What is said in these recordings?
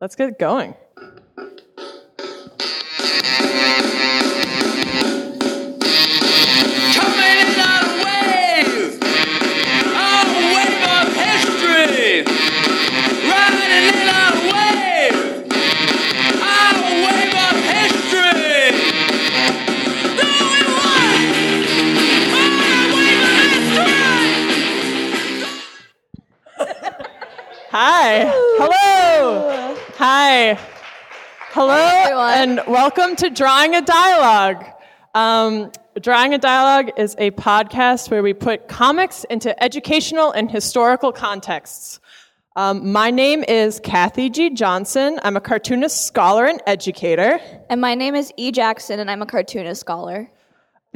Let's get going. Hello, and welcome to Drawing a Dialogue. Um, Drawing a Dialogue is a podcast where we put comics into educational and historical contexts. Um, my name is Kathy G. Johnson. I'm a cartoonist, scholar, and educator. And my name is E. Jackson, and I'm a cartoonist scholar.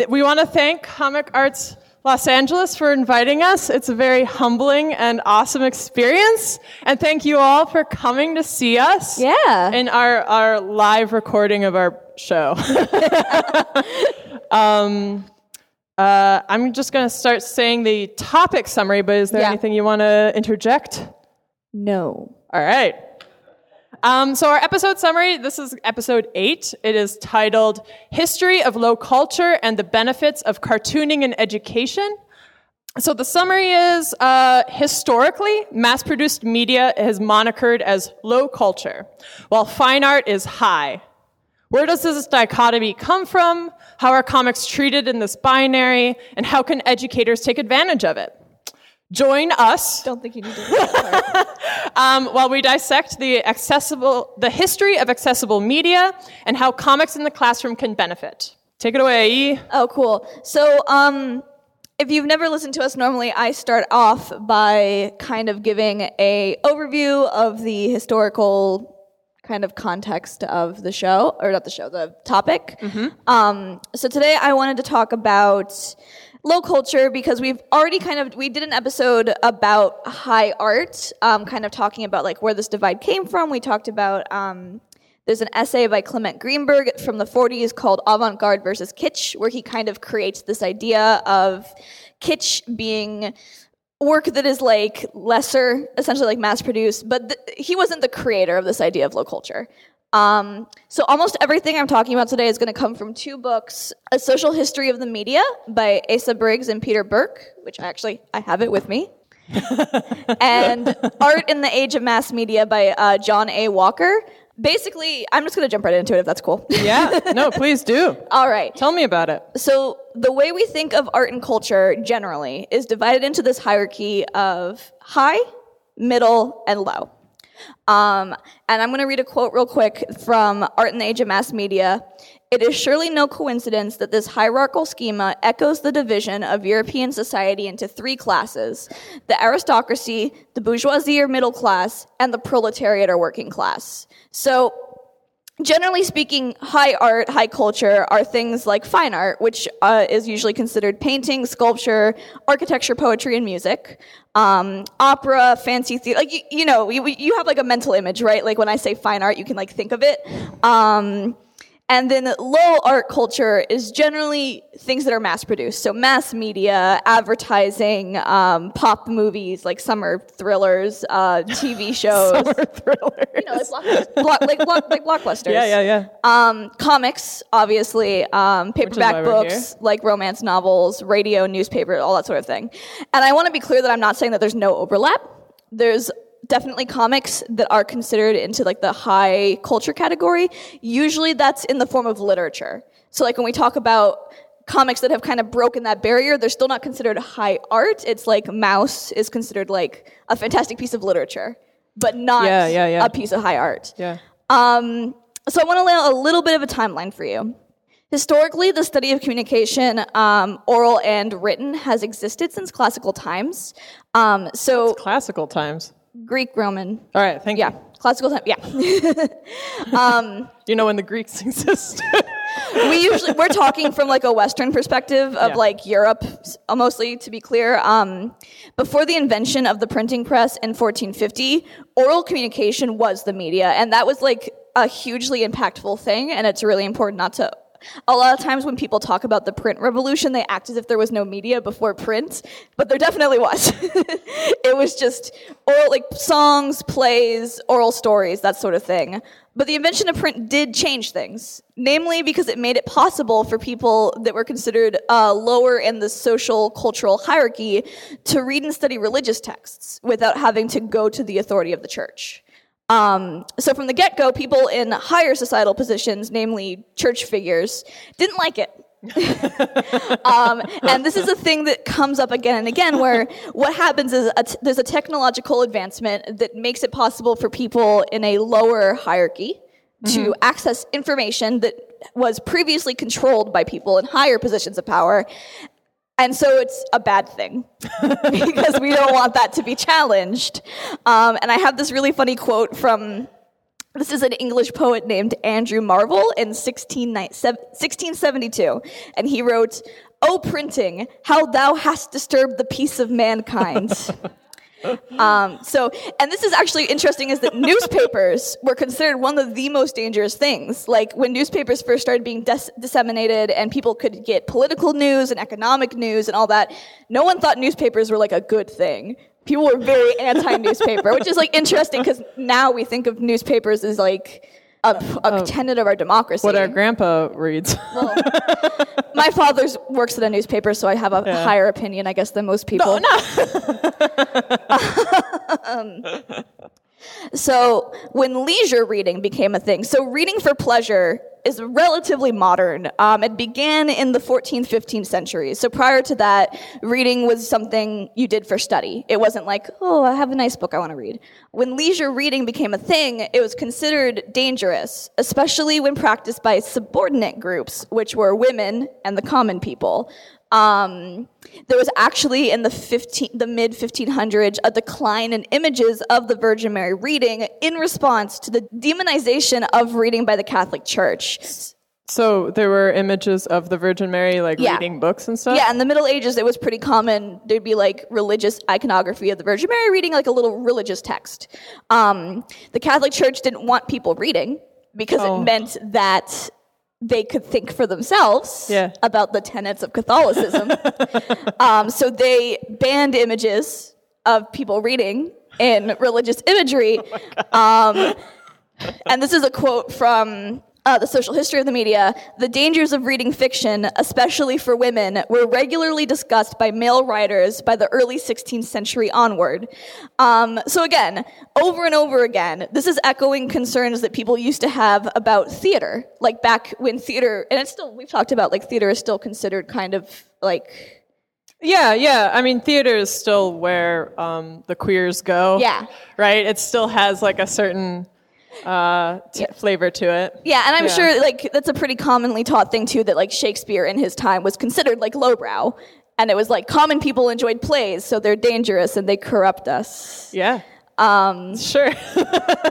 We want to thank Comic Arts Los Angeles for inviting us. It's a very humbling and awesome experience. And thank you all for coming to see us. Yeah. In our, our live recording of our show. um, uh, I'm just going to start saying the topic summary, but is there Yeah. anything you want to interject? No. All right. Um, so, our episode summary this is episode eight. It is titled History of Low Culture and the Benefits of Cartooning in Education. So, the summary is uh, historically, mass produced media is monikered as low culture, while fine art is high. Where does this dichotomy come from? How are comics treated in this binary? And how can educators take advantage of it? Join us Don't think you need to. read that part. um, while we dissect the accessible, the history of accessible media and how comics in the classroom can benefit. Take it away. E. oh, cool. So, um, if you've never listened to us, normally I start off by kind of giving a overview of the historical kind of context of the show, or not the show, the topic. Um, so today I wanted to talk about low culture because we've already kind of we did an episode about high art, um, kind of talking about like where this divide came from. We talked about um, there's an essay by Clement Greenberg from the 40s called Avant Garde versus Kitsch, where he kind of creates this idea of kitsch being work that is like lesser, essentially like mass produced, but th- he wasn't the creator of this idea of low culture. Um, so almost everything I'm talking about today is going to come from two books: A Social History of the Media by Asa Briggs and Peter Burke, which I actually I have it with me, and Art in the Age of Mass Media by uh, John A. Walker. Basically, I'm just going to jump right into it if that's cool. Yeah, no, please do. All right. Tell me about it. So the way we think of art and culture generally is divided into this hierarchy of high, middle, and low. Um, and I'm going to read a quote real quick from Art in the Age of Mass Media. It is surely no coincidence that this hierarchical schema echoes the division of European society into three classes the aristocracy, the bourgeoisie or middle class, and the proletariat or working class. So generally speaking, high art, high culture are things like fine art, which uh, is usually considered painting, sculpture, architecture, poetry, and music. Um, opera, fancy theater, like you, you know, you, you have like a mental image, right? Like when I say fine art, you can like think of it. Um, and then low art culture is generally things that are mass produced. So mass media, advertising, um, pop movies like summer thrillers, uh, TV shows. Summer thrillers. You know, like, block, like, block, like blockbusters. Yeah, yeah, yeah. Um, comics, obviously, um, paperback books, like romance novels, radio, newspaper, all that sort of thing. And I want to be clear that I'm not saying that there's no overlap. There's definitely comics that are considered into like the high culture category. Usually that's in the form of literature. So like when we talk about comics that have kind of broken that barrier, they're still not considered high art. It's like Maus is considered like a fantastic piece of literature, but not Yeah, yeah, yeah. a piece of high art. Yeah. Um, so I want to lay out a little bit of a timeline for you. Historically, the study of communication, um, oral and written, has existed since classical times. Um, so Classical times. Greek, Roman, All right, thank yeah, you. Yeah, classical time, yeah. Um, you know when the Greeks existed. we usually we're talking from like a Western perspective of Yeah. like Europe, uh, mostly to be clear. Um, before the invention of the printing press in 1450, oral communication was the media, and that was like a hugely impactful thing. And it's really important not to a lot of times when people talk about the print revolution, they act as if there was no media before print, but there definitely was. it was just oral, like songs, plays, oral stories, that sort of thing. But the invention of print did change things, namely because it made it possible for people that were considered uh, lower in the social cultural hierarchy to read and study religious texts without having to go to the authority of the church. Um, so from the get-go, people in higher societal positions, namely church figures, didn't like it. um, and this is a thing that comes up again and again where what happens is a t- there's a technological advancement that makes it possible for people in a lower hierarchy to access information that was previously controlled by people in higher positions of power and so it's a bad thing because we don't want that to be challenged. Um, and I have this really funny quote from this is an English poet named Andrew Marvell in 16, 1672. And he wrote, O printing, how thou hast disturbed the peace of mankind. Um, so, and this is actually interesting is that newspapers were considered one of the most dangerous things. Like when newspapers first started being dis- disseminated and people could get political news and economic news and all that, no one thought newspapers were like a good thing. People were very anti-newspaper, which is like interesting because now we think of newspapers as like a, a tenet of our democracy. What our grandpa reads. Well, my father works at a newspaper, so I have a Yeah. higher opinion, I guess, than most people. Um, so when leisure reading became a thing, so reading for pleasure is relatively modern. Um, it began in the 14th, 15th centuries. So prior to that, reading was something you did for study. It wasn't like, oh, I have a nice book I want to read. When leisure reading became a thing, it was considered dangerous, especially when practiced by subordinate groups, which were women and the common people. Um, there was actually in the 15, the mid 1500s a decline in images of the Virgin Mary reading in response to the demonization of reading by the Catholic Church. So there were images of the Virgin Mary like Yeah. reading books and stuff. Yeah, in the Middle Ages, it was pretty common. There'd be like religious iconography of the Virgin Mary reading like a little religious text. Um, the Catholic Church didn't want people reading because Oh. it meant that they could think for themselves Yeah. about the tenets of Catholicism. um, so they banned images of people reading in religious imagery. um, and this is a quote from uh, the social history of the media. The dangers of reading fiction, especially for women, were regularly discussed by male writers by the early 16th century onward. Um, so again, over and over again, this is echoing concerns that people used to have about theater, like back when theater, and it's still we've talked about like theater is still considered kind of like Yeah, yeah. I mean, theater is still where um, the queers go. Yeah. Right? It still has like a certain uh, t- flavor to it. Yeah, and I'm Yeah. sure like that's a pretty commonly taught thing too that like Shakespeare in his time was considered like lowbrow. And it was like common people enjoyed plays, so they're dangerous and they corrupt us. Yeah. Um, sure.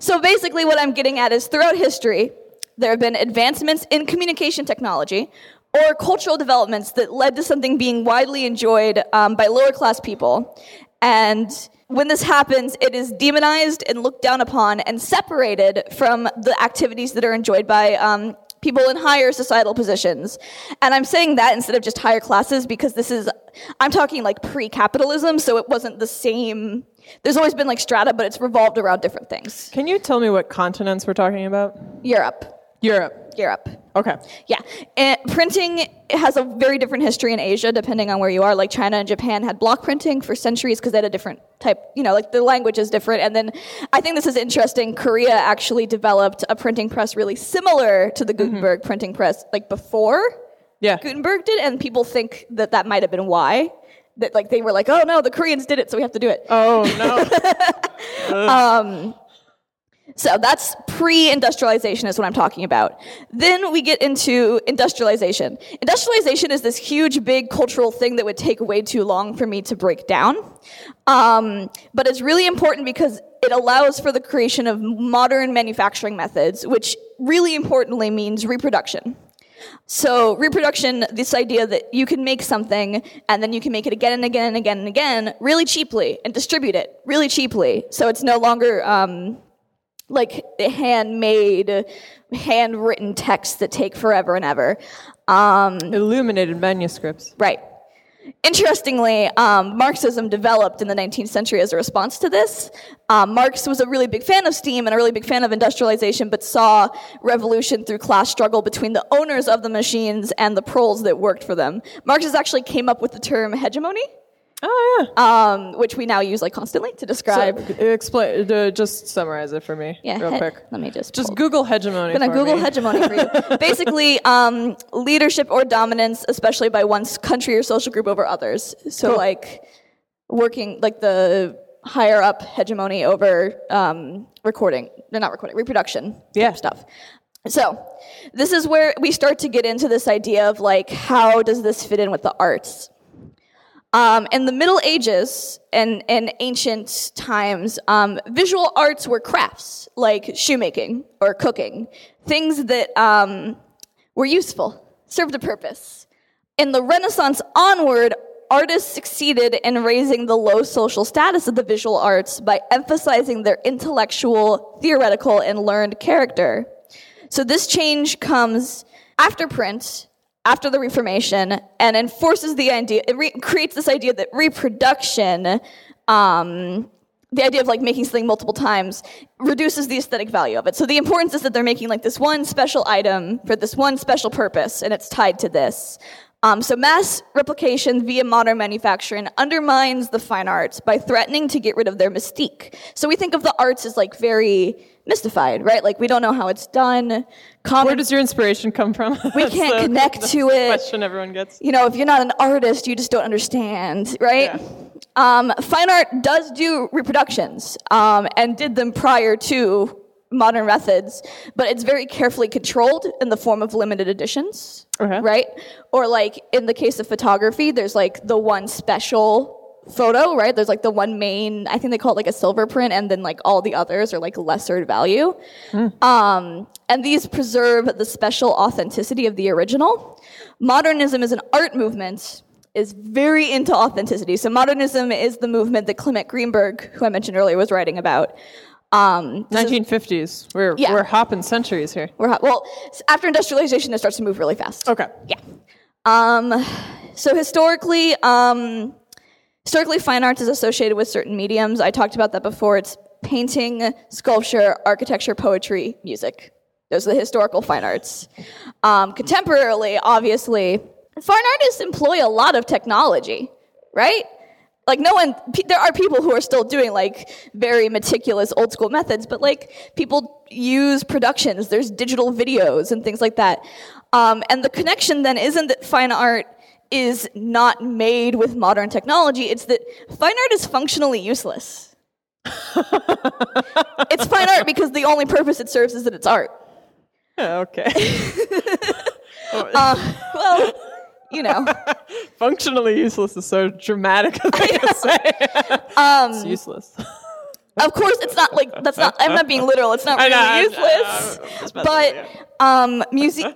So basically, what I'm getting at is throughout history, there have been advancements in communication technology or cultural developments that led to something being widely enjoyed um, by lower class people. And when this happens, it is demonized and looked down upon and separated from the activities that are enjoyed by um, people in higher societal positions. And I'm saying that instead of just higher classes because this is, I'm talking like pre capitalism, so it wasn't the same. There's always been like strata, but it's revolved around different things. Can you tell me what continents we're talking about? Europe. Europe. Europe. Okay. Yeah. And printing has a very different history in Asia, depending on where you are. Like China and Japan had block printing for centuries because they had a different type, you know, like the language is different. And then I think this is interesting. Korea actually developed a printing press really similar to the mm-hmm. Gutenberg printing press, like before Yeah. Gutenberg did. And people think that that might have been why. That like they were like, oh no, the Koreans did it, so we have to do it. Oh, no. So that's pre-industrialization is what I'm talking about. Then we get into industrialization. Industrialization is this huge, big cultural thing that would take way too long for me to break down. Um, but it's really important because it allows for the creation of modern manufacturing methods, which really importantly means reproduction. So reproduction, this idea that you can make something and then you can make it again and again and again and again really cheaply and distribute it really cheaply. So it's no longer um, like handmade, handwritten texts that take forever and ever. Um, Illuminated manuscripts. Right. Interestingly, um, Marxism developed in the 19th century as a response to this. Um, Marx was a really big fan of steam and a really big fan of industrialization, but saw revolution through class struggle between the owners of the machines and the proles that worked for them. Marx actually came up with the term hegemony, Oh yeah. um, which we now use like constantly to describe. So, explain. Uh, just summarize it for me, yeah, real he- quick. Let me just Just Google hegemony. I'm gonna Google me. hegemony for you. Basically, um, leadership or dominance, especially by one country or social group over others. So, Cool. like working like the higher up hegemony over um, recording, no, not recording, reproduction Yeah. stuff. So, this is where we start to get into this idea of like, how does this fit in with the arts? Um, in the Middle Ages and, and ancient times, um, visual arts were crafts like shoemaking or cooking, things that um, were useful, served a purpose. In the Renaissance onward, artists succeeded in raising the low social status of the visual arts by emphasizing their intellectual, theoretical, and learned character. So this change comes after print, after the Reformation, and enforces the idea, it re- creates this idea that reproduction, um, the idea of like making something multiple times, reduces the aesthetic value of it. So the importance is that they're making like this one special item for this one special purpose, and it's tied to this. Um, so mass replication via modern manufacturing undermines the fine arts by threatening to get rid of their mystique. So we think of the arts as like very mystified, right? Like we don't know how it's done. Common, Where does your inspiration come from? We can't the- connect to the it. Question everyone gets. you know, if you're not an artist, you just don't understand, right? Yeah. Um, fine art does do reproductions um, and did them prior to modern methods, but it's very carefully controlled in the form of limited editions, Okay. right? Or like in the case of photography, there's like the one special photo, right? There's like the one main, I think they call it like a silver print, and then like all the others are like lesser value. Um, and these preserve the special authenticity of the original. Modernism is an art movement, is very into authenticity. So modernism is the movement that Clement Greenberg, who I mentioned earlier, was writing about. Um, 1950s. We're Yeah. we're hopping centuries here. we're hot. Well, after industrialization, it starts to move really fast. Okay. Yeah. Um, so historically, um, historically, fine arts is associated with certain mediums. I talked about that before. It's painting, sculpture, architecture, poetry, music. Those are the historical fine arts. Um, contemporarily, obviously, fine artists employ a lot of technology, right? Like no one, pe- there are people who are still doing like very meticulous old school methods, but like people use productions. There's digital videos and things like that. Um, and the connection then isn't that fine art is not made with modern technology. It's that fine art is functionally useless. it's fine art because the only purpose it serves is that it's art. Okay. Well, you know. Functionally useless is so dramatic a thing to say. Um, it's useless. Of course, it's not like that's not. I'm not being literal. It's not really know, useless. I'm just messing with but um, music.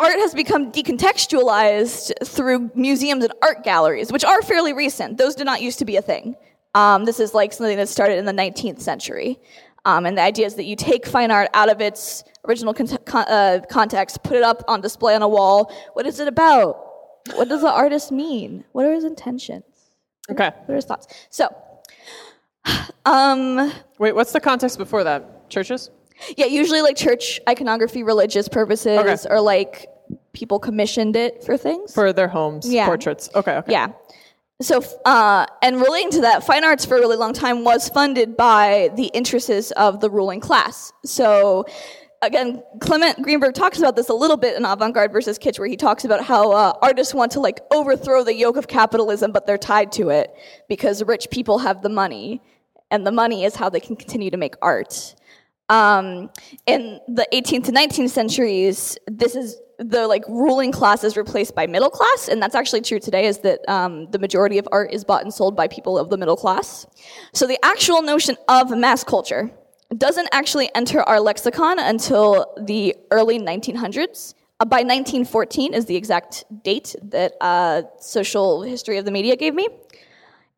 Art has become decontextualized through museums and art galleries, which are fairly recent. Those did not used to be a thing. Um, this is like something that started in the 19th century. Um, and the idea is that you take fine art out of its original con- con- uh, context, put it up on display on a wall. What is it about? What does the artist mean? What are his intentions? Okay. What are his thoughts? So, um, Wait, what's the context before that? Churches? Yeah, usually like church iconography, religious purposes, Okay. or like people commissioned it for things. For their homes, Yeah. portraits. Okay, okay. yeah. So, uh, and relating to that, fine arts for a really long time was funded by the interests of the ruling class. So, again, Clement Greenberg talks about this a little bit in Avant Garde versus Kitsch, where he talks about how uh, artists want to like overthrow the yoke of capitalism, but they're tied to it because rich people have the money, and the money is how they can continue to make art. Um, in the 18th to 19th centuries, this is the like ruling class is replaced by middle class, and that's actually true today. Is that um, the majority of art is bought and sold by people of the middle class? So the actual notion of mass culture doesn't actually enter our lexicon until the early 1900s. Uh, by 1914 is the exact date that uh, Social History of the Media gave me.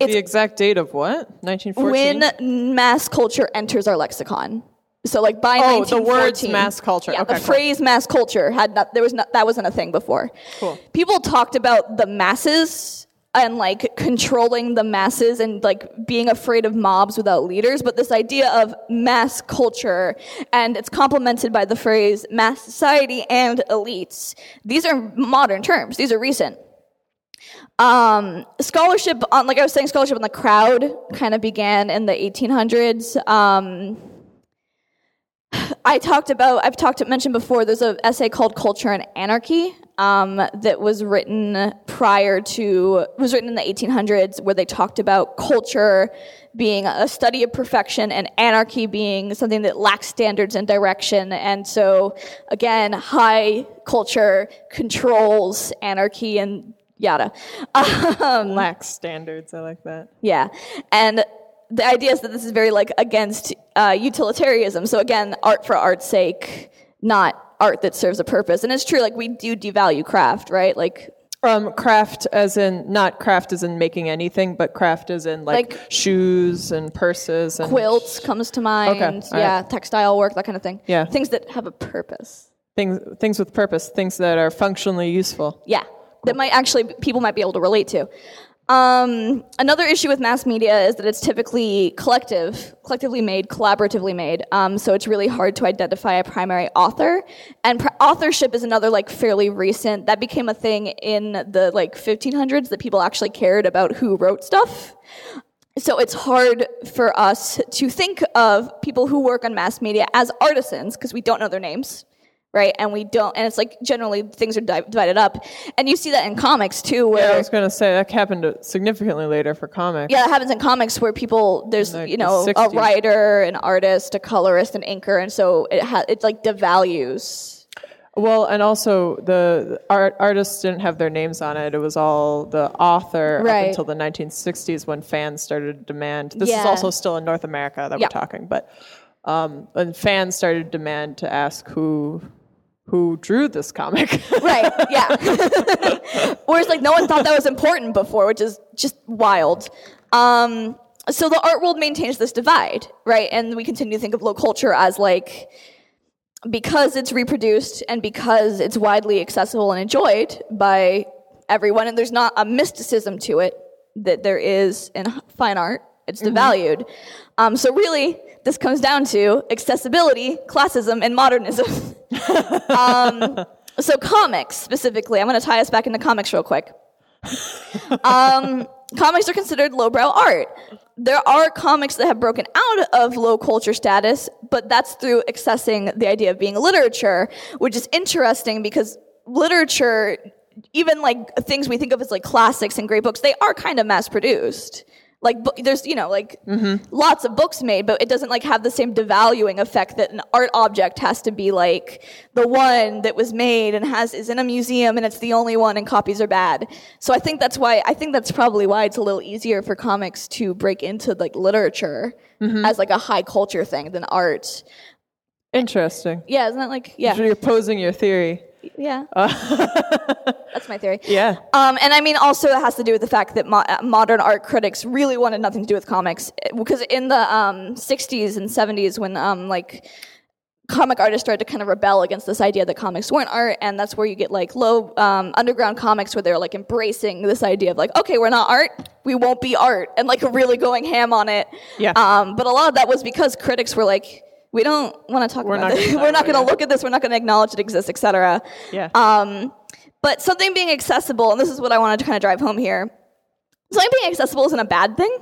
The exact date of what? 1914? When mass culture enters our lexicon. So like by Oh, the words mass culture. Yeah, Okay, the cool. phrase mass culture had not there was not that wasn't a thing before. Cool. People talked about the masses and like controlling the masses and like being afraid of mobs without leaders, but this idea of mass culture and it's complemented by the phrase mass society and elites. These are modern terms. These are recent. Um, scholarship on, like I was saying, scholarship on the crowd kind of began in the 1800s. Um, I talked about, I've talked, mentioned before, there's an essay called Culture and Anarchy um, that was written prior to, was written in the 1800s where they talked about culture being a study of perfection and anarchy being something that lacks standards and direction. And so, again, high culture controls anarchy and yada. Um, Lax standards. I like that. yeah. And the idea is that this is very like against uh, utilitarianism. So again, art for art's sake, not art that serves a purpose. And it's true, like we do devalue craft, right? Like Um, craft as in not craft as in making anything, but craft as in like, Like- shoes and purses and quilts comes to mind. all yeah, right. textile work, that kind of thing. Yeah. Things that have a purpose. things things with purpose, things that are functionally useful. Yeah, that might actually people might be able to relate to. Um, another issue with mass media is that it's typically collective, collectively made, collaboratively made. Um, so it's really hard to identify a primary author. And pr- authorship is another like fairly recent. That became a thing in the like 1500s that people actually cared about who wrote stuff. So it's hard for us to think of people who work on mass media as artisans because we don't know their names, right? And we don't, and it's like generally things are di- divided up. And you see that in comics too, Yeah, I was going to say that happened significantly later for comics. yeah, it happens in comics where people there's Like you the know a writer, an artist, a colorist, an inker, and so it ha- it like devalues. Well, and also the the art, artists didn't have their names on it. It was all the author Right. up until the 1960s when fans started to demand. This is also still in North America that Yeah. we're talking, but um, when fans started to demand to ask who who drew this comic. Right? Yeah. Whereas like no one thought that was important before, which is just wild. Um, so the art world maintains this divide, right? And we continue to think of low culture as like because it's reproduced and because it's widely accessible and enjoyed by everyone, and there's not a mysticism to it that there is in fine art. It's devalued. Um, so really, this comes down to accessibility, classism, and modernism. um, so comics specifically, I'm going to tie us back into comics real quick. Um, comics are considered lowbrow art. There are comics that have broken out of low culture status, but that's through accessing the idea of being literature, which is interesting because literature, even like things we think of as like classics and great books, they are kind of mass produced. Like bu- there's you know like mm-hmm. lots of books made, but it doesn't like have the same devaluing effect that an art object has to be like the one that was made and has is in a museum and it's the only one and copies are bad. So I think that's why I think that's probably why it's a little easier for comics to break into like literature mm-hmm. as like a high culture thing than art. Interesting. Yeah, isn't that like yeah You're posing your theory. Yeah? that's my theory. Yeah. Um, and I mean, also it has to do with the fact that mo- uh, modern art critics really wanted nothing to do with comics because in the um, 60s and 70s, when um, like comic artists started to kind of rebel against this idea that comics weren't art, and that's where you get like low um, underground comics where they're like embracing this idea of like, okay, we're not art, we won't be art, and like really going ham on it. Yeah. Um, but a lot of that was because critics were like. We don't want to talk We're about gonna We're not going to look at this. We're not going to acknowledge it exists, etc. Yeah. Um, but something being accessible, and this is what I wanted to kind of drive home here. Something being accessible isn't a bad thing,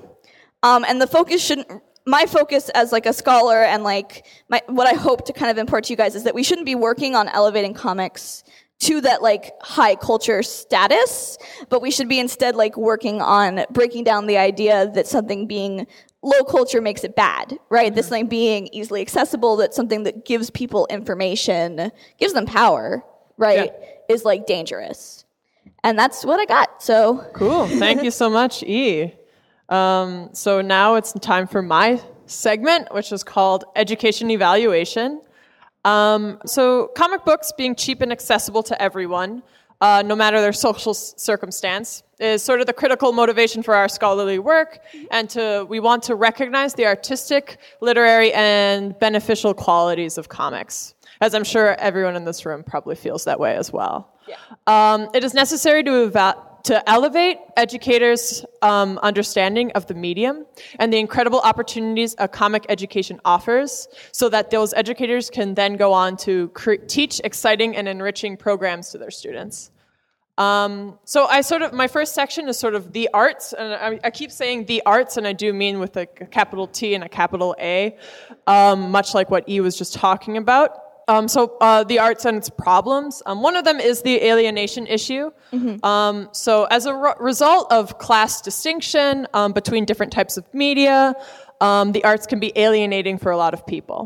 um, and the focus shouldn't. My focus as like a scholar and like my, what I hope to kind of impart to you guys is that we shouldn't be working on elevating comics to that like high culture status, but we should be instead like working on breaking down the idea that something being low culture makes it bad, right? This thing being easily accessible, that something that gives people information, gives them power, right, is like dangerous. And that's what I got. So Cool. Thank you so much, E. Um, so now it's time for my segment, which is called Education Evaluation. Um, so, comic books being cheap and accessible to everyone uh, no matter their social circumstance, is sort of the critical motivation for our scholarly work, and to we want to recognize the artistic, literary, and beneficial qualities of comics. As I'm sure everyone in this room probably feels that way as well. Um, it is necessary to eva- to elevate educators' um, understanding of the medium and the incredible opportunities a comic education offers, so that those educators can then go on to cre- teach exciting and enriching programs to their students. Um, so I sort of my first section is sort of the arts, and I, I keep saying the arts, and I do mean with a capital T and a capital A, um, much like what E was just talking about. Um, so uh, the arts and its problems. Um, one of them is the alienation issue. Um, so as a re- result of class distinction um, between different types of media, um, the arts can be alienating for a lot of people.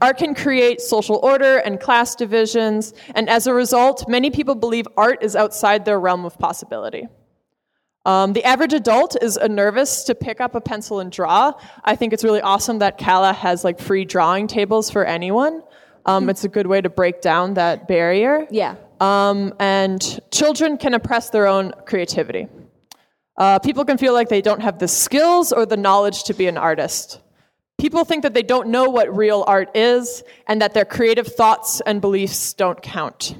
Art can create social order and class divisions, and as a result, many people believe art is outside their realm of possibility. Um, the average adult is uh, nervous to pick up a pencil and draw. I think it's really awesome that Cala has like free drawing tables for anyone. Um, it's a good way to break down that barrier. Yeah. Um, and children can oppress their own creativity. Uh, people can feel like they don't have the skills or the knowledge to be an artist. People think that they don't know what real art is and that their creative thoughts and beliefs don't count.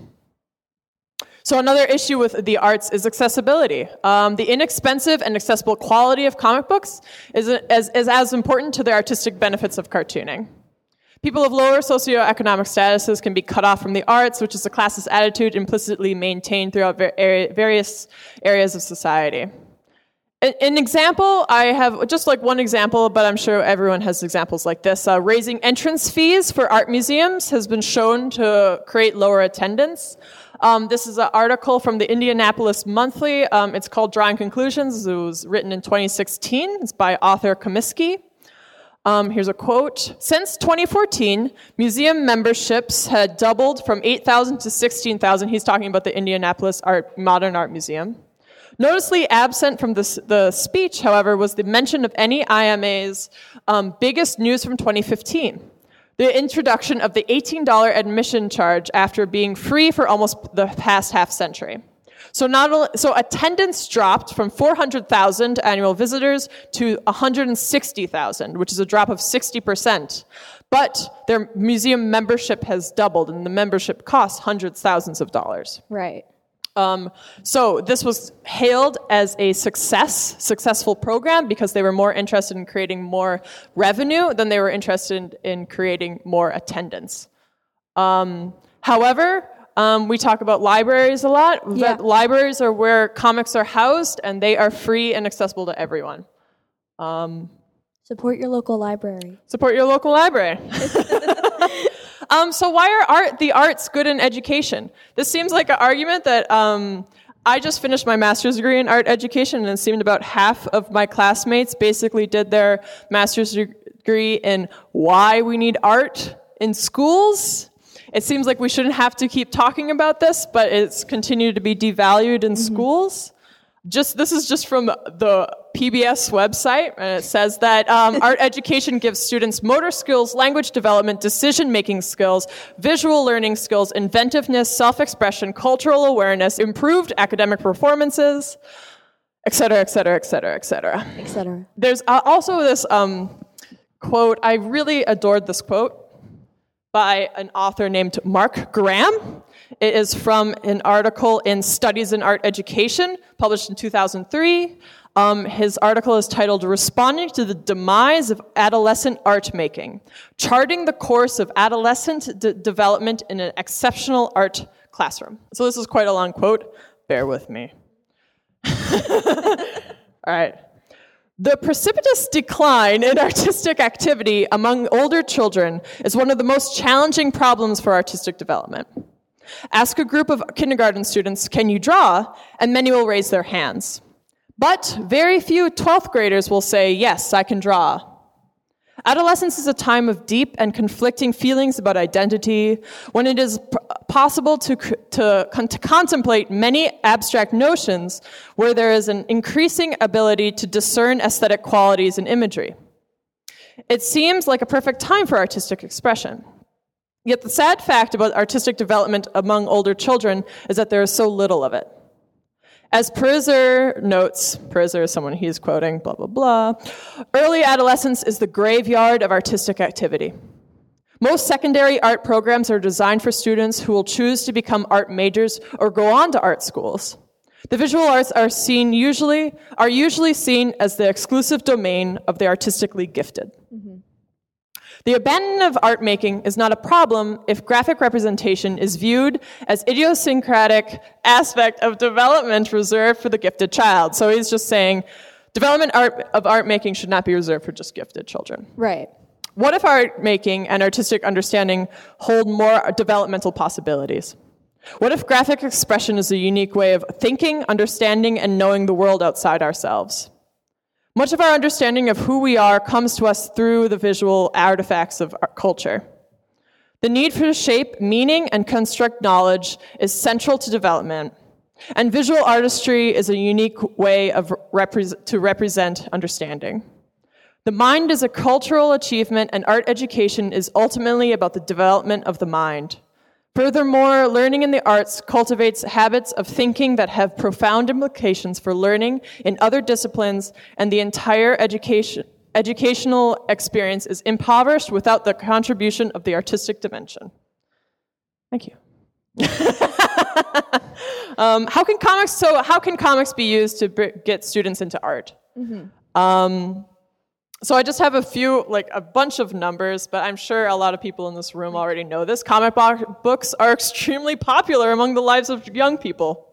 So, another issue with the arts is accessibility. Um, the inexpensive and accessible quality of comic books is, is, is as important to the artistic benefits of cartooning. People of lower socioeconomic statuses can be cut off from the arts, which is a classist attitude implicitly maintained throughout various areas of society. An example, I have just like one example, but I'm sure everyone has examples like this. Uh, raising entrance fees for art museums has been shown to create lower attendance. Um, this is an article from the Indianapolis Monthly. Um, it's called Drawing Conclusions. It was written in 2016. It's by author Comiskey. Um, here's a quote. Since 2014, museum memberships had doubled from 8,000 to 16,000. He's talking about the Indianapolis Art, Modern Art Museum. Noticeably absent from the speech, however, was the mention of any IMA's um, biggest news from 2015 the introduction of the $18 admission charge after being free for almost the past half century. So not only, so attendance dropped from 400,000 annual visitors to 160,000, which is a drop of 60%. But their museum membership has doubled and the membership costs hundreds thousands of dollars. Right. Um, so this was hailed as a success, successful program because they were more interested in creating more revenue than they were interested in, in creating more attendance. Um, however, um, we talk about libraries a lot. Yeah. That libraries are where comics are housed, and they are free and accessible to everyone. Support your local library. Support your local library. um, so why are art the arts good in education? This seems like an argument that um, I just finished my master's degree in art education, and it seemed about half of my classmates basically did their master's degree in why we need art in schools. It seems like we shouldn't have to keep talking about this, but it's continued to be devalued in schools just this is just from the PBS website, and it says that um, art education gives students motor skills, language development, decision-making skills, visual learning skills, inventiveness, self-expression, cultural awareness, improved academic performances, et cetera, et cetera, et cetera, et cetera. Etc. There's uh, also this um, quote. I really adored this quote by an author named Mark Graham. It is from an article in Studies in Art Education, published in 2003. Um, his article is titled Responding to the Demise of Adolescent Art Making Charting the Course of Adolescent D- Development in an Exceptional Art Classroom. So, this is quite a long quote. Bear with me. All right. The precipitous decline in artistic activity among older children is one of the most challenging problems for artistic development. Ask a group of kindergarten students, can you draw? And many will raise their hands. But very few 12th graders will say, yes, I can draw. Adolescence is a time of deep and conflicting feelings about identity, when it is p- possible to, to, con- to contemplate many abstract notions where there is an increasing ability to discern aesthetic qualities in imagery. It seems like a perfect time for artistic expression. Yet the sad fact about artistic development among older children is that there is so little of it. As Prizzer notes, Prizzer is someone he's quoting, blah, blah, blah. Early adolescence is the graveyard of artistic activity. Most secondary art programs are designed for students who will choose to become art majors or go on to art schools. The visual arts are seen usually are usually seen as the exclusive domain of the artistically gifted. Mm-hmm. The abandon of art making is not a problem if graphic representation is viewed as idiosyncratic aspect of development reserved for the gifted child. So he's just saying development art, of art making should not be reserved for just gifted children. Right. What if art making and artistic understanding hold more developmental possibilities? What if graphic expression is a unique way of thinking, understanding, and knowing the world outside ourselves? Much of our understanding of who we are comes to us through the visual artifacts of our culture. The need for shape, meaning, and construct knowledge is central to development, and visual artistry is a unique way of repre- to represent understanding. The mind is a cultural achievement, and art education is ultimately about the development of the mind. Furthermore, learning in the arts cultivates habits of thinking that have profound implications for learning in other disciplines, and the entire education, educational experience is impoverished without the contribution of the artistic dimension. Thank you. um, how can comics? So, how can comics be used to br- get students into art? Um, so I just have a few, like a bunch of numbers, but I'm sure a lot of people in this room already know this. Comic bo- books are extremely popular among the lives of young people.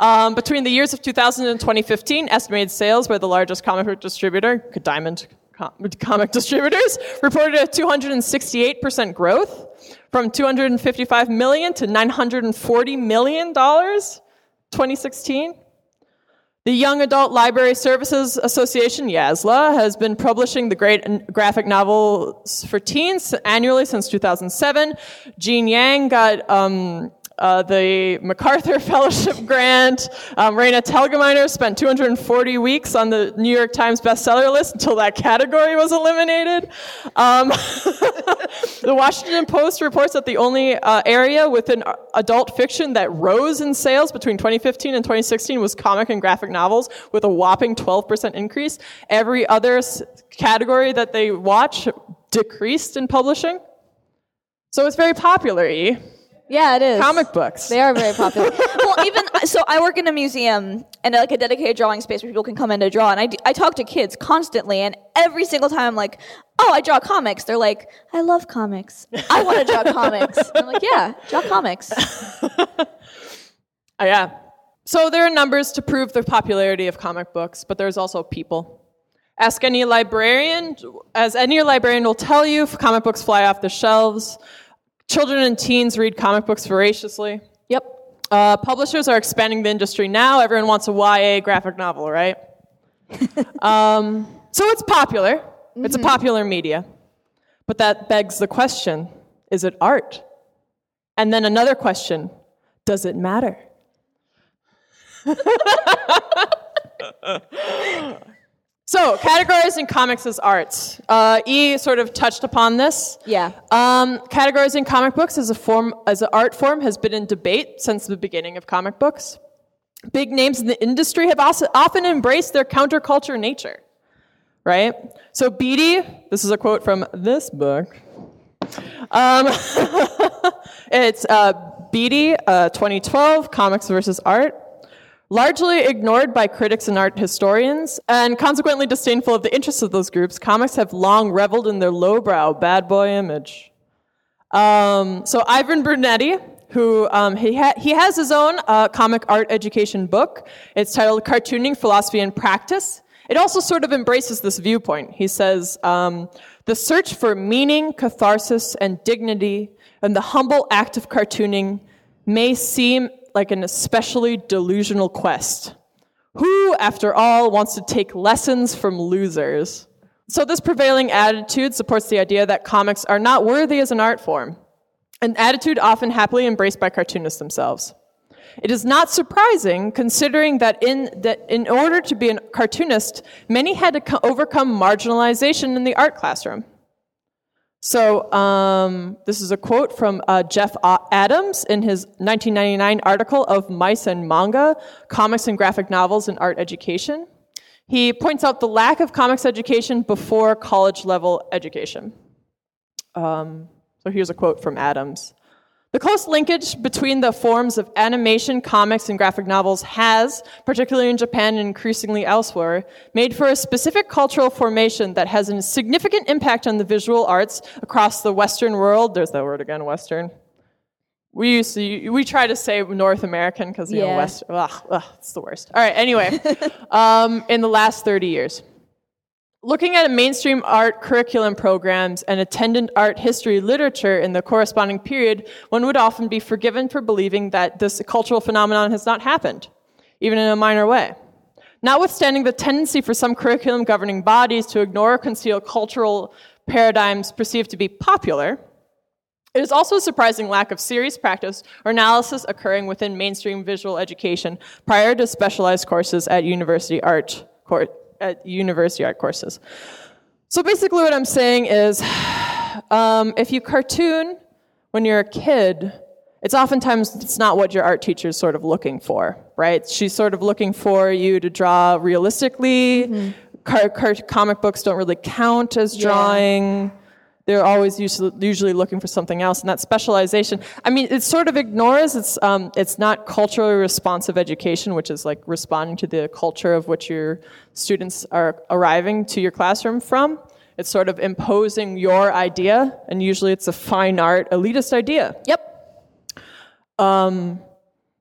Um, between the years of 2000 and 2015, estimated sales by the largest comic book distributor, Diamond Com- Comic Distributors, reported a 268% growth from 255 million to 940 million dollars 2016. The Young Adult Library Services Association, YALSA, has been publishing the great graphic novels for teens annually since 2007. Gene Yang got um, uh, the MacArthur Fellowship Grant. Um, Raina Telgemeier spent 240 weeks on the New York Times bestseller list until that category was eliminated. Um, the Washington Post reports that the only uh, area within adult fiction that rose in sales between 2015 and 2016 was comic and graphic novels, with a whopping 12% increase. Every other s- category that they watch decreased in publishing. So it's very popular, E. Yeah, it is. Comic books. They are very popular. well, even so, I work in a museum and like a dedicated drawing space where people can come in to draw. And I, do- I talk to kids constantly, and every single time I'm like, "Oh, I draw comics." They're like, "I love comics. I want to draw comics." And I'm like, "Yeah, draw comics." Oh, yeah. So there are numbers to prove the popularity of comic books, but there's also people. Ask any librarian, as any librarian will tell you, comic books fly off the shelves. Children and teens read comic books voraciously. Yep. Uh, publishers are expanding the industry now. Everyone wants a YA graphic novel, right? um, so it's popular. It's a popular media. But that begs the question is it art? And then another question does it matter? so, categorizing comics as art. Uh, e sort of touched upon this. Yeah. Um, categorizing comic books as a form, as an art form, has been in debate since the beginning of comic books. Big names in the industry have also often embraced their counterculture nature, right? So Beaty, this is a quote from this book. Um, it's uh, Beaty, uh, 2012, Comics versus Art. Largely ignored by critics and art historians, and consequently disdainful of the interests of those groups, comics have long reveled in their lowbrow, bad boy image. Um, so Ivan Brunetti, who um, he, ha- he has his own uh, comic art education book. It's titled Cartooning Philosophy and Practice. It also sort of embraces this viewpoint. He says, um, the search for meaning, catharsis, and dignity and the humble act of cartooning may seem like an especially delusional quest. Who, after all, wants to take lessons from losers? So, this prevailing attitude supports the idea that comics are not worthy as an art form, an attitude often happily embraced by cartoonists themselves. It is not surprising, considering that in, that in order to be a cartoonist, many had to co- overcome marginalization in the art classroom. So, um, this is a quote from uh, Jeff Adams in his 1999 article of Mice and Manga Comics and Graphic Novels in Art Education. He points out the lack of comics education before college level education. Um, so, here's a quote from Adams. The close linkage between the forms of animation, comics, and graphic novels has, particularly in Japan and increasingly elsewhere, made for a specific cultural formation that has a significant impact on the visual arts across the Western world. There's that word again, Western. We used to, we try to say North American because, you know, West, ugh, ugh, it's the worst. All right, anyway, um, in the last 30 years. Looking at mainstream art curriculum programs and attendant art history literature in the corresponding period, one would often be forgiven for believing that this cultural phenomenon has not happened, even in a minor way. Notwithstanding the tendency for some curriculum governing bodies to ignore or conceal cultural paradigms perceived to be popular, it is also a surprising lack of serious practice or analysis occurring within mainstream visual education prior to specialized courses at university art at university art courses. So basically, what I'm saying is, um, if you cartoon when you're a kid, it's oftentimes it's not what your art teacher is sort of looking for, right? She's sort of looking for you to draw realistically. Car- car- comic books don't really count as drawing they're always usually, usually looking for something else and that specialization i mean it sort of ignores it's, um, it's not culturally responsive education which is like responding to the culture of which your students are arriving to your classroom from. It's sort of imposing your idea and usually it's a fine art elitist idea. Yep.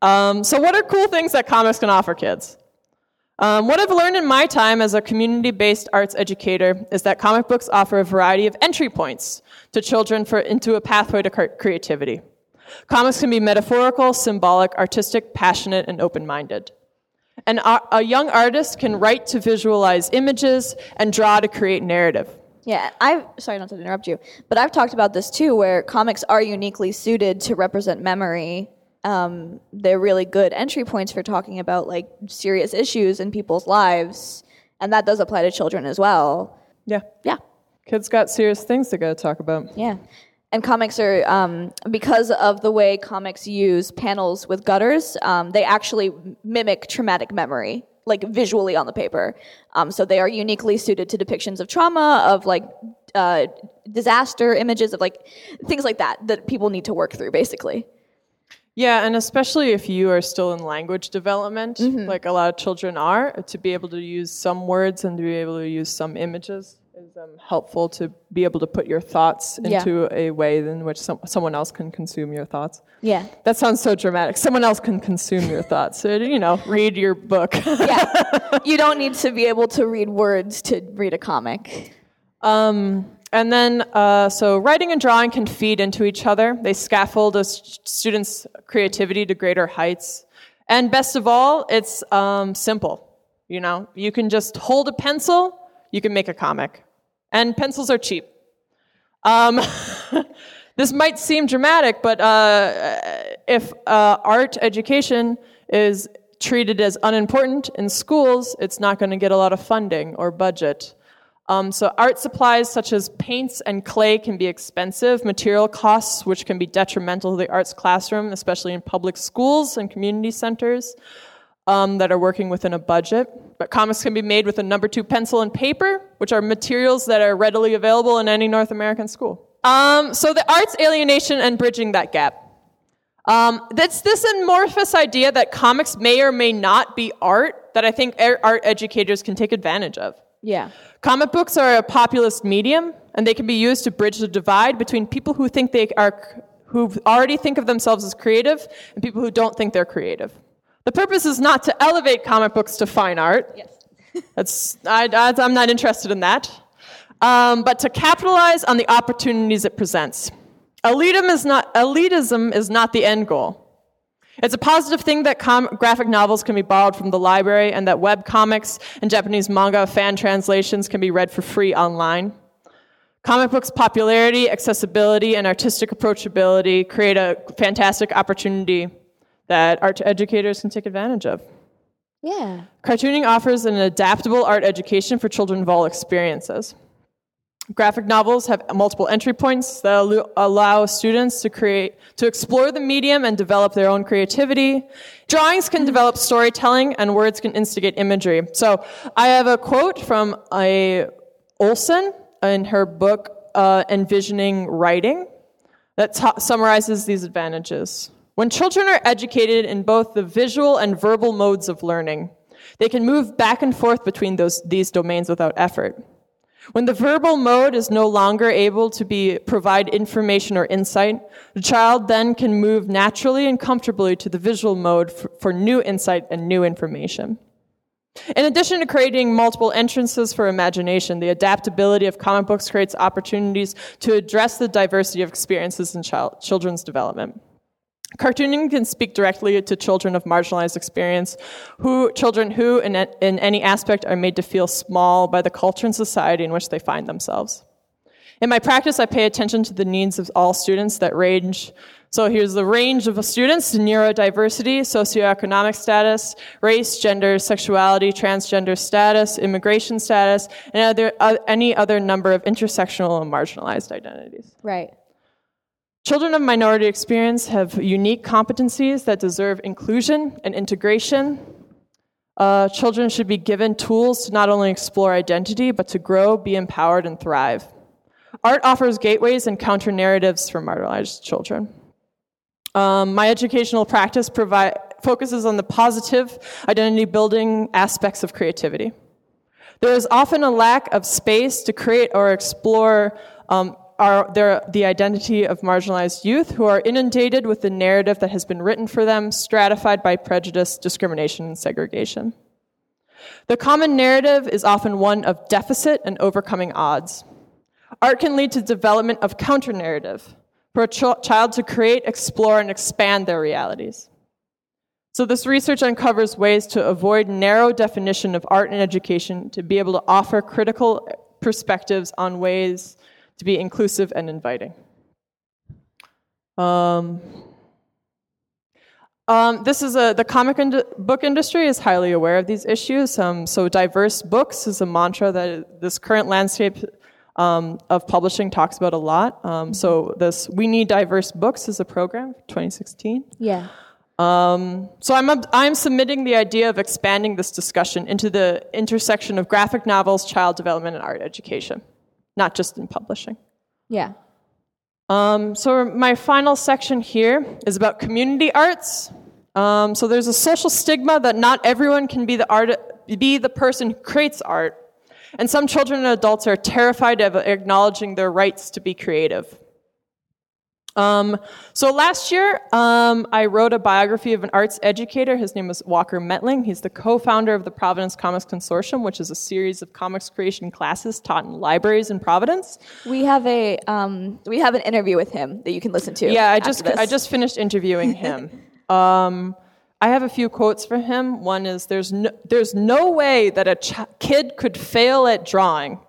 um, so what are cool things that comics can offer kids um, what I've learned in my time as a community based arts educator is that comic books offer a variety of entry points to children for, into a pathway to creativity. Comics can be metaphorical, symbolic, artistic, passionate, and open minded. And a, young artist can write to visualize images and draw to create narrative. Yeah, I've sorry not to interrupt you, but I've talked about this too, where comics are uniquely suited to represent memory. Um, they're really good entry points for talking about like serious issues in people's lives, and that does apply to children as well. Yeah. Yeah, Kids got serious things they gotta talk about. yeah. And comics are um, because of the way comics use panels with gutters. Um, they actually mimic traumatic memory, like visually on the paper. Um, so they are uniquely suited to depictions of trauma, of like uh, disaster images, of like things like that that people need to work through, basically. Yeah, and especially if you are still in language development, like a lot of children are, to be able to use some words and to be able to use some images is um, helpful to be able to put your thoughts Yeah. into a way in which some, someone else can consume your thoughts. Yeah. That sounds so dramatic. Someone else can consume your thoughts. So, you know, read your book. Yeah. you don't need to be able to read words to read a comic. Um, and then, uh, so writing and drawing can feed into each other. They scaffold a st- student's creativity to greater heights. And best of all, it's um, simple. You know, you can just hold a pencil, you can make a comic. And pencils are cheap. Um, this might seem dramatic, but uh, if uh, art education is treated as unimportant in schools, it's not going to get a lot of funding or budget. Um, so art supplies such as paints and clay can be expensive. Material costs, which can be detrimental to the arts classroom, especially in public schools and community centers um, that are working within a budget. But comics can be made with a number two pencil and paper, which are materials that are readily available in any North American school. Um, so the arts alienation and bridging that gap. Um, that's this amorphous idea that comics may or may not be art that I think art educators can take advantage of. Yeah. Comic books are a populist medium, and they can be used to bridge the divide between people who think they are, who already think of themselves as creative, and people who don't think they're creative. The purpose is not to elevate comic books to fine art. Yes. That's, I, I, I'm not interested in that. Um, but to capitalize on the opportunities it presents. Elitism is not, elitism is not the end goal. It's a positive thing that com- graphic novels can be borrowed from the library and that web comics and Japanese manga fan translations can be read for free online. Comic books' popularity, accessibility, and artistic approachability create a fantastic opportunity that art educators can take advantage of. Yeah. Cartooning offers an adaptable art education for children of all experiences. Graphic novels have multiple entry points that allo- allow students to create, to explore the medium and develop their own creativity. Drawings can develop storytelling and words can instigate imagery. So I have a quote from a Olson in her book, uh, Envisioning Writing, that ta- summarizes these advantages. When children are educated in both the visual and verbal modes of learning, they can move back and forth between those, these domains without effort. When the verbal mode is no longer able to be, provide information or insight, the child then can move naturally and comfortably to the visual mode for, for new insight and new information. In addition to creating multiple entrances for imagination, the adaptability of comic books creates opportunities to address the diversity of experiences in child, children's development. Cartooning can speak directly to children of marginalized experience, who children who, in, in any aspect, are made to feel small by the culture and society in which they find themselves. In my practice, I pay attention to the needs of all students that range. So here's the range of students: neurodiversity, socioeconomic status, race, gender, sexuality, transgender status, immigration status, and other, uh, any other number of intersectional and marginalized identities. Right. Children of minority experience have unique competencies that deserve inclusion and integration. Uh, children should be given tools to not only explore identity, but to grow, be empowered, and thrive. Art offers gateways and counter narratives for marginalized children. Um, my educational practice focuses on the positive identity building aspects of creativity. There is often a lack of space to create or explore um, are their, the identity of marginalized youth who are inundated with the narrative that has been written for them, stratified by prejudice, discrimination, and segregation. The common narrative is often one of deficit and overcoming odds. Art can lead to development of counter narrative for a ch- child to create, explore, and expand their realities. So, this research uncovers ways to avoid narrow definition of art and education to be able to offer critical perspectives on ways to be inclusive and inviting. Um, um, this is a the comic ind- book industry is highly aware of these issues. Um, so diverse books is a mantra that this current landscape um, of publishing talks about a lot. Um, so this we need diverse books is a program 2016. Yeah. Um, so I'm, I'm submitting the idea of expanding this discussion into the intersection of graphic novels, child development, and art education not just in publishing. Yeah. Um, so my final section here is about community arts. Um, so there's a social stigma that not everyone can be the art, be the person who creates art, and some children and adults are terrified of acknowledging their rights to be creative. Um, so last year, um, I wrote a biography of an arts educator. His name was Walker Mettling. He's the co-founder of the Providence Comics Consortium, which is a series of comics creation classes taught in libraries in Providence. We have a um, we have an interview with him that you can listen to. Yeah, I just this. I just finished interviewing him. um, I have a few quotes for him. One is there's no, there's no way that a ch- kid could fail at drawing,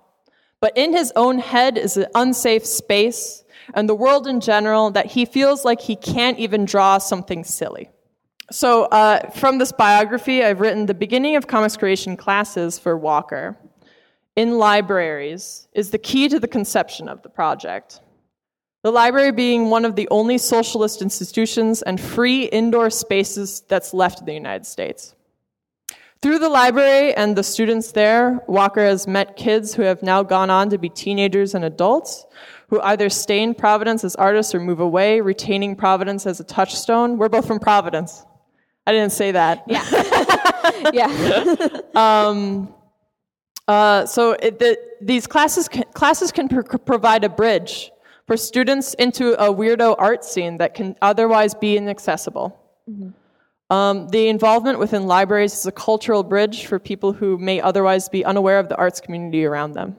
but in his own head is an unsafe space and the world in general that he feels like he can't even draw something silly. So, uh, from this biography, I've written the beginning of comics creation classes for Walker in libraries is the key to the conception of the project. The library being one of the only socialist institutions and free indoor spaces that's left in the United States. Through the library and the students there, Walker has met kids who have now gone on to be teenagers and adults who either stay in Providence as artists or move away, retaining Providence as a touchstone. We're both from Providence. I didn't say that. Yeah. yeah. Uh, so it, the, these classes can, classes can pr- provide a bridge for students into a weirdo art scene that can otherwise be inaccessible. Um, the involvement within libraries is a cultural bridge for people who may otherwise be unaware of the arts community around them.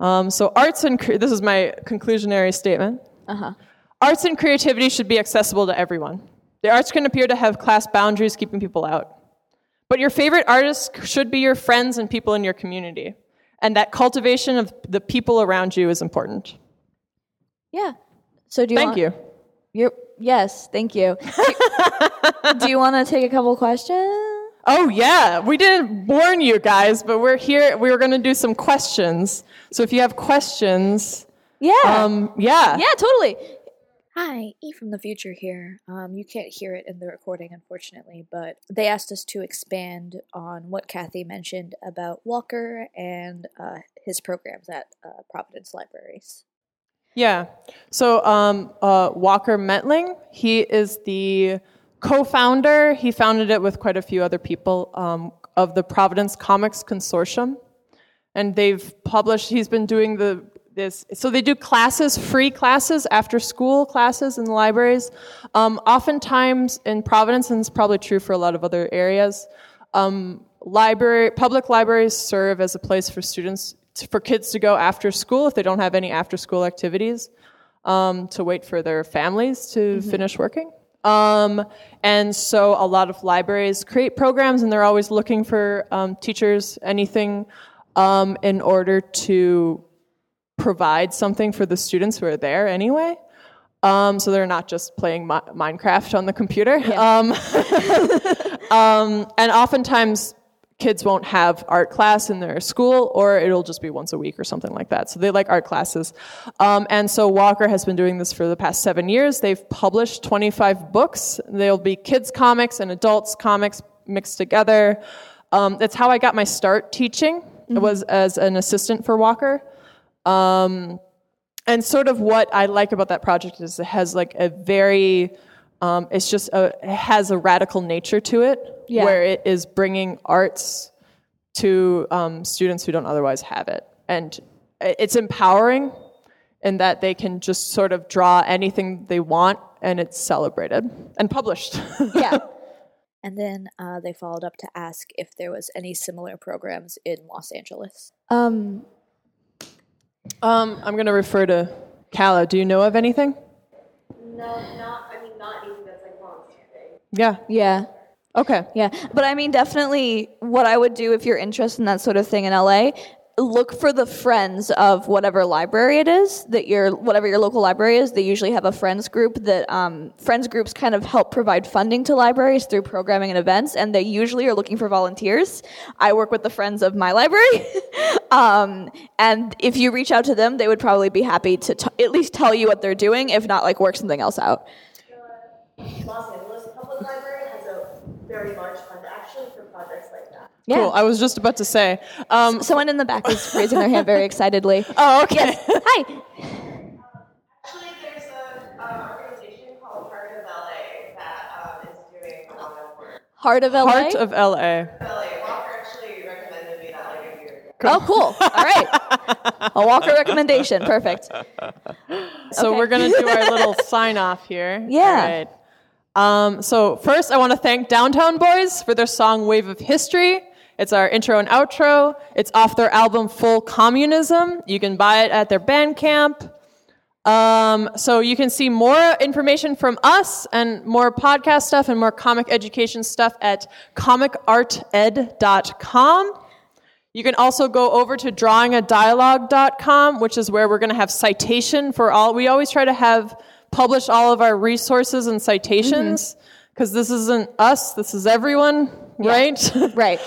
Um, so arts and cre- this is my conclusionary statement. Uh-huh. Arts and creativity should be accessible to everyone. The arts can appear to have class boundaries keeping people out. But your favorite artists should be your friends and people in your community. And that cultivation of the people around you is important. Yeah. So do you Thank want, you. You're yes, thank you. Do, do you want to take a couple questions? Oh yeah, we didn't warn you guys, but we're here. We were going to do some questions. So if you have questions, Yeah. um, yeah, yeah, totally. Hi, E from the future here. Um, you can't hear it in the recording, unfortunately, but they asked us to expand on what Kathy mentioned about Walker and uh, his programs at uh, Providence Libraries. Yeah. So um, uh, Walker Mettling, he is the co-founder. He founded it with quite a few other people um, of the Providence Comics Consortium, and they've published. He's been doing the this. So they do classes, free classes, after school classes in the libraries. Um, oftentimes in Providence, and it's probably true for a lot of other areas. Um, library public libraries serve as a place for students for kids to go after school if they don't have any after school activities um, to wait for their families to finish working um, and so a lot of libraries create programs and they're always looking for um, teachers anything um, in order to provide something for the students who are there anyway. Um, so they're not just playing Mi- minecraft on the computer. Um, um, and oftentimes kids won't have art class in their school or it'll just be once a week or something like that. So they like art classes. Um, and so walker has been doing this for the past seven years. They've published 25 books. They'll be kids comics and adults comics mixed together. Um, that's how i got my start teaching. It was as an assistant for walker. Um, and sort of what I like about that project is it has like a very, um, it's just a, it has a radical nature to it, Yeah. where it is bringing arts to um, students who don't otherwise have it, and it's empowering in that they can just sort of draw anything they want, and it's celebrated and published. Yeah. And then uh, they followed up to ask if there was any similar programs in Los Angeles. Um, um, I'm going to refer to Kala. Do you know of anything? No, not. I mean, not anything that's like long-standing. Yeah. yeah. Okay. Yeah, but I mean, definitely what I would do if you're interested in that sort of thing in LA, look for the friends of whatever library it is that your whatever your local library is. They usually have a friends group that um, friends groups kind of help provide funding to libraries through programming and events, and they usually are looking for volunteers. I work with the friends of my library, um, and if you reach out to them, they would probably be happy to t- at least tell you what they're doing, if not like work something else out. Los Angeles Public Library has a very large fund actually for projects like that. Yeah. Cool. I was just about to say. Um, Someone in the back is raising their hand very excitedly. oh, okay. Hi. Actually, there's an uh, organization called Heart of LA that um, is doing a lot of work. Heart of LA. Heart of LA. LA Walker actually recommended me that like a year ago. Oh, cool. All right. A Walker recommendation. Perfect. So Okay. we're gonna do our little sign off here. Yeah. Um, so first, I want to thank Downtown Boys for their song "Wave of History." It's our intro and outro. It's off their album Full Communism. You can buy it at their Bandcamp. Um, so you can see more information from us and more podcast stuff and more comic education stuff at comicarted.com. You can also go over to drawingadialogue.com, which is where we're going to have citation for all. We always try to have publish all of our resources and citations because this isn't us, this is everyone, right? Right.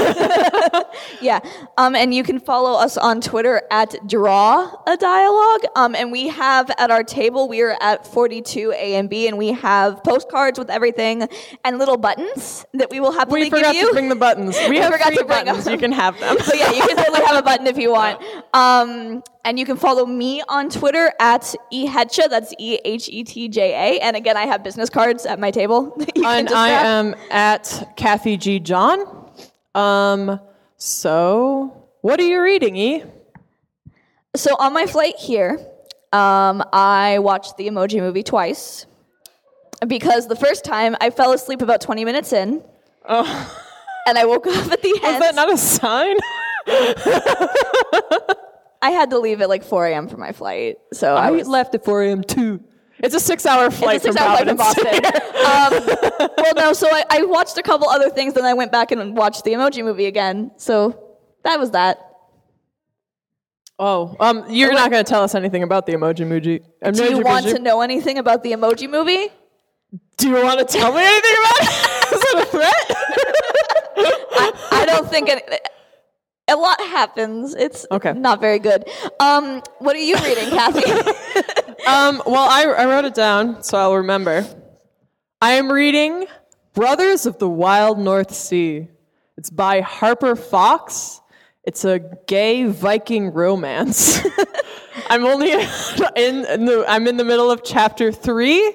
yeah. Um, and you can follow us on Twitter at Draw a Dialogue. Um, and we have at our table, we are at 42 A and B, and we have postcards with everything and little buttons that we will happily we forgot give you. to bring the buttons. We have forgot to bring buttons. them. You can have them. so yeah, you can totally have a button if you want. Um, and you can follow me on Twitter at ehetja. That's E H E T J A. And again, I have business cards at my table. that you can and I am at Kathy G. John. Um, so, what are you reading, E? So on my flight here, um, I watched the Emoji Movie twice because the first time I fell asleep about 20 minutes in, and I woke up at the Is end. that not a sign? I had to leave at like 4 a.m. for my flight, so I, I was left at 4 a.m. too. It's a six-hour flight It's a from six-hour flight from Boston. um, well, no, so I, I watched a couple other things, then I went back and watched the Emoji Movie again. So that was that. oh, um, you're not going to tell us anything about the emoji movie. Do you want to know anything about the Emoji Movie? Do you want to tell me anything about it? Is that a threat? I, I don't think it, a lot happens. It's Okay. not very good. Um, what are you reading, Kathy? Um, well, I, I wrote it down, so I'll remember. I am reading Brothers of the Wild North Sea. It's by Harper Fox. It's a gay Viking romance. I'm only in, in the I'm in the middle of chapter three.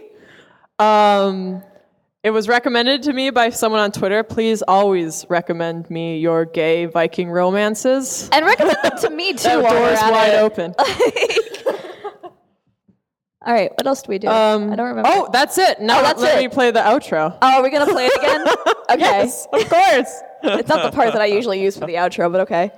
Um, it was recommended to me by someone on Twitter. Please always recommend me your gay Viking romances. and recommend them to me too. That while we're door's at wide it. open. All right, what else do we do? Um, I don't remember. Oh, that's it. Now Oh, that's let it. me play the outro. Oh, are we gonna play it again? Okay, Yes, of course. it's not the part that I usually use for the outro, but okay.